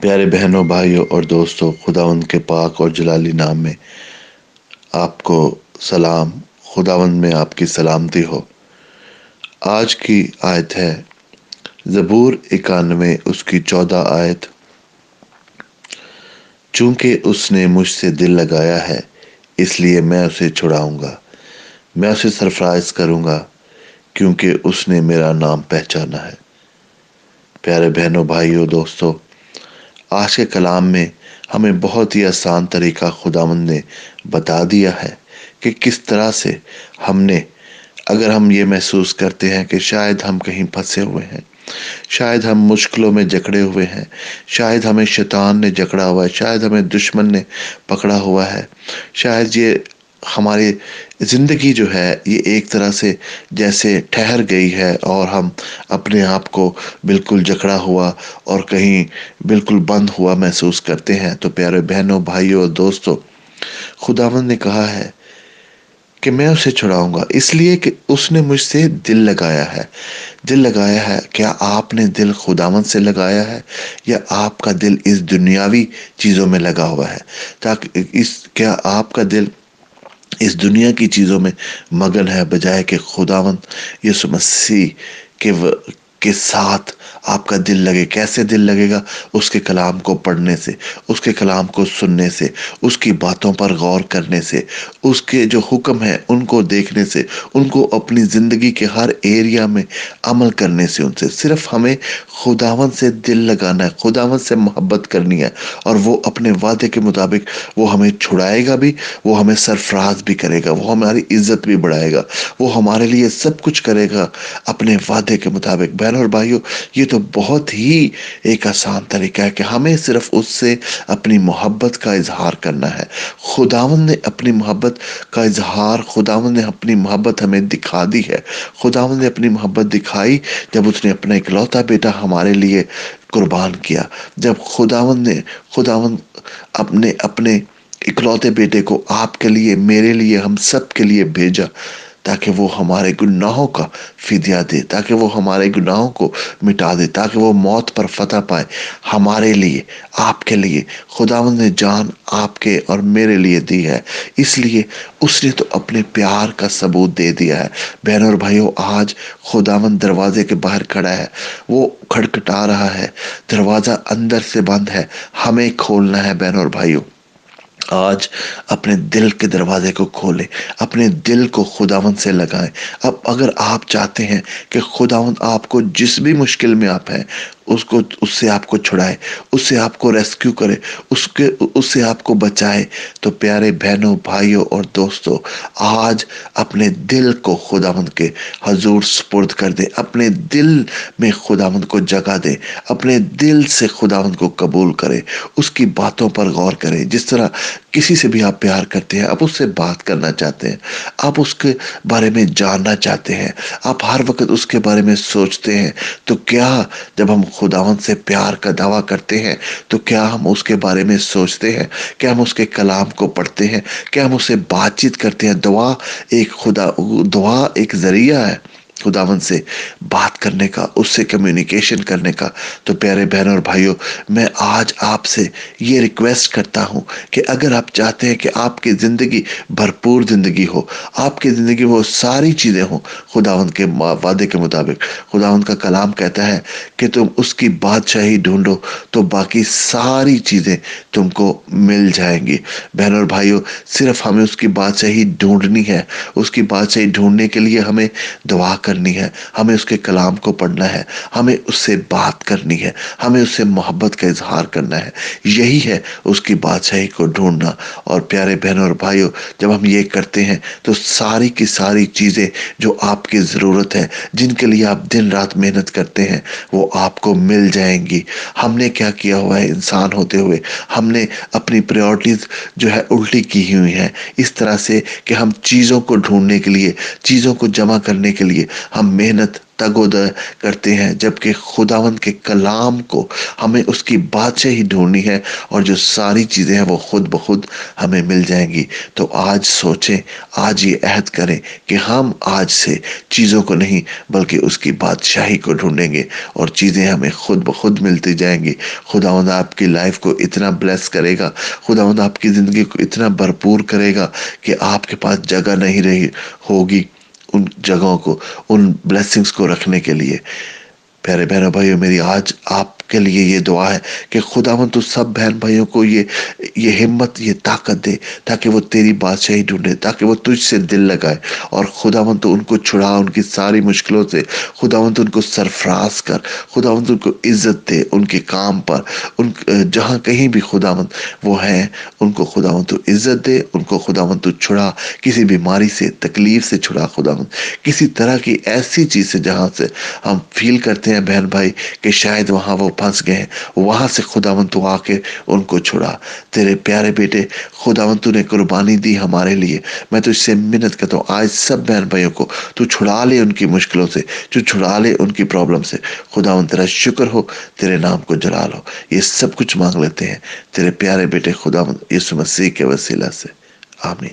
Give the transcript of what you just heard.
پیارے بہنوں، بھائیوں اور دوستوں خداوند کے پاک اور جلالی نام میں آپ کو سلام۔ خداوند میں آپ کی سلامتی ہو۔ آج کی آیت ہے زبور اکانوے، اس کی چودہ آیت۔ چونکہ اس نے مجھ سے دل لگایا ہے، اس لیے میں اسے چھڑاؤں گا، میں اسے سرفرائز کروں گا، کیونکہ اس نے میرا نام پہچانا ہے۔ پیارے بہنوں، بھائیوں، دوستوں آج کے کلام میں ہمیں بہت ہی آسان طریقہ خداوند نے بتا دیا ہے کہ کس طرح سے ہم نے اگر ہم یہ محسوس کرتے ہیں کہ شاید ہم کہیں پھنسے ہوئے ہیں، شاید ہم مشکلوں میں جکڑے ہوئے ہیں، شاید ہمیں شیطان نے جکڑا ہوا ہے، شاید ہمیں دشمن نے پکڑا ہوا ہے، شاید یہ ہماری زندگی جو ہے، یہ ایک طرح سے جیسے ٹھہر گئی ہے اور ہم اپنے آپ کو بالکل جکڑا ہوا اور کہیں بالکل بند ہوا محسوس کرتے ہیں۔ تو پیارے بہنوں، بھائیوں اور دوستوں، خداوند نے کہا ہے کہ میں اسے چھڑاؤں گا۔ اس لیے کہ اس نے مجھ سے دل لگایا ہے۔ دل لگایا ہے، کیا آپ نے دل خداوند سے لگایا ہے؟ یا آپ کا دل اس دنیاوی چیزوں میں لگا ہوا ہے؟ تاکہ اس، کیا آپ کا دل اس دنیا کی چیزوں میں مگن ہے بجائے کہ خداون یسو مسیح کے کے ساتھ آپ کا دل لگے، کیسے دل لگے گا؟ اس کے کلام کو پڑھنے سے، اس کے کلام کو سننے سے، اس کی باتوں پر غور کرنے سے، اس کے جو حکم ہیں ان کو دیکھنے سے، ان کو اپنی زندگی کے ہر ایریا میں عمل کرنے سے، ان سے صرف ہمیں خداون سے دل لگانا ہے خداون سے محبت کرنی ہے، اور وہ اپنے وعدے کے مطابق وہ ہمیں چھڑائے گا بھی، وہ ہمیں سرفراز بھی کرے گا، وہ ہماری عزت بھی بڑھائے گا، وہ ہمارے لیے سب کچھ کرے گا، اپنے وعدے کے مطابق۔ بہن اور بھائیوں، یہ تو بہت ہی ایک آسان طریقہ ہے کہ ہمیں صرف اس سے اپنی محبت کا اظہار کرنا ہے۔ خداون نے اپنی محبت کا اظہار خداون نے اپنی محبت ہمیں دکھا دی ہے۔ خداون نے اپنی محبت دکھائی جب اس نے اپنا اکلوتا بیٹا ہمارے لیے قربان کیا۔ جب خداون نے خداون اپنے اپنے اکلوتے بیٹے کو آپ کے لیے، میرے لیے، ہم سب کے لیے بھیجا۔ تاکہ وہ ہمارے گناہوں کا فدیہ دے، تاکہ وہ ہمارے گناہوں کو مٹا دے، تاکہ وہ موت پر فتح پائے ہمارے لیے، آپ کے لیے۔ خداوند نے جان آپ کے اور میرے لیے دی ہے، اس لیے اس نے تو اپنے پیار کا ثبوت دے دیا ہے۔ بہن اور بھائیوں، آج خداوند دروازے کے باہر کھڑا ہے، وہ کھڑکٹا رہا ہے، دروازہ اندر سے بند ہے، ہمیں کھولنا ہے بہن اور بھائیوں۔ آج اپنے دل کے دروازے کو کھولیں اپنے دل کو خداون سے لگائیں اب اگر آپ چاہتے ہیں کہ خداون آپ کو جس بھی مشکل میں آپ ہیں اس کو اس سے آپ کو چھڑائے، اس سے آپ کو ریسکیو کرے، اس کے اس سے آپ کو بچائے۔ تو پیارے بہنوں، بھائیوں اور دوستوں، آج اپنے دل کو خداوند کے حضور سپرد کر دے اپنے دل میں خداوند کو جگہ دے اپنے دل سے خداوند کو قبول کرے اس کی باتوں پر غور کرے جس طرح کسی سے بھی آپ پیار کرتے ہیں، آپ اس سے بات کرنا چاہتے ہیں۔ آپ اس کے بارے میں جاننا چاہتے ہیں۔ آپ ہر وقت اس کے بارے میں سوچتے ہیں۔ تو کیا جب ہم خداون سے پیار کا دعویٰ کرتے ہیں، تو کیا ہم اس کے بارے میں سوچتے ہیں؟ کیا ہم اس کے کلام کو پڑھتے ہیں؟ کیا ہم اس سے بات چیت کرتے ہیں؟ دعا ایک خدا، دعا ایک ذریعہ ہے۔ خداون سے بات کرنے کا، اس سے کمیونیکیشن کرنے کا۔ تو پیارے بہن اور بھائیوں، میں آج آپ سے یہ ریکویسٹ کرتا ہوں کہ اگر آپ چاہتے ہیں کہ آپ کی زندگی بھرپور زندگی ہو، آپ کی زندگی وہ ساری چیزیں ہوں خداون کے وعدے کے مطابق۔ خداون کا کلام کہتا ہے کہ تم اس کی بادشاہی ڈھونڈو تو باقی ساری چیزیں تم کو مل جائیں گی۔ بہن اور بھائیوں، صرف ہمیں اس کی بادشاہی ڈھونڈنی ہے۔ اس کی بادشاہی ڈھونڈنے کے لیے ہمیں دعا کر کرنی ہے۔ ہمیں اس کے کلام کو پڑھنا ہے۔ ہمیں اس سے بات کرنی ہے۔ ہمیں اس سے محبت کا اظہار کرنا ہے۔ یہی ہے اس کی بادشاہی کو ڈھونڈنا۔ اور پیارے بہنوں اور بھائیوں، جب ہم یہ کرتے ہیں تو ساری کی ساری چیزیں جو آپ کی ضرورت ہے، جن کے لیے آپ دن رات محنت کرتے ہیں، وہ آپ کو مل جائیں گی۔ ہم نے کیا کیا ہوا ہے؟ انسان ہوتے ہوئے ہم نے اپنی پریورٹیز جو ہے الٹی کی ہوئی ہیں۔ اس طرح سے کہ ہم چیزوں کو ڈھونڈنے کے لیے، چیزوں کو جمع کرنے کے لیے ہم محنت تگ و در کرتے ہیں، جبکہ خداوند کے کلام کو ہمیں اس کی بادشاہی ڈھونڈنی ہے اور جو ساری چیزیں ہیں وہ خود بخود ہمیں مل جائیں گی۔ تو آج سوچیں، آج یہ عہد کریں کہ ہم آج سے چیزوں کو نہیں بلکہ اس کی بادشاہی کو ڈھونڈیں گے اور چیزیں ہمیں خود بخود ملتی جائیں گی۔ خداوند آپ کی لائف کو اتنا بلیس کرے گا، خداوند آپ کی زندگی کو اتنا بھرپور کرے گا کہ آپ کے پاس جگہ نہیں رہی ہوگی۔ ان جگہوں کو، ان بلیسنگز کو رکھنے کے لیے۔ پیارے بہنوں بھائیو میری آج آپ کے لیے یہ دعا ہے کہ خداون تو سب بہن بھائیوں کو یہ یہ ہمت، یہ طاقت دے تاکہ وہ تیری بادشاہی ڈھونڈے، تاکہ وہ تجھ سے دل لگائے۔ اور خداون تو ان کو چھڑا، ان کی ساری مشکلوں سے۔ خداون تو ان کو سرفراز کر خداون تو ان کو عزت دے ان کے کام پر۔ ان، جہاں کہیں بھی خداون وہ ہیں، ان کو خداون تو عزت دے کو خداون تو چھڑا، کسی بیماری سے، تکلیف سے چھڑا خداون کسی طرح کی ایسی چیز سے جہاں سے ہم فیل کرتے ہیں، بہن بھائی، کہ شاید وہاں وہ پھنس گئے ہیں، وہاں سے خداون تو آ کے ان کو چھڑا۔ تیرے پیارے بیٹے خداون تو نے قربانی دی ہمارے لیے۔ میں تو اس سے منت کرتا ہوں، آج سب بہن بھائیوں کو تو چھڑا لے ان کی مشکلوں سے جو چھڑا لے ان کی پرابلم سے۔ خداون تیرا شکر ہو، تیرے نام کو جلال ہو۔ یہ سب کچھ مانگ لیتے ہیں۔ تیرے پیارے بیٹے خداون یسو مسیح کے وسیلہ سے۔ Amen.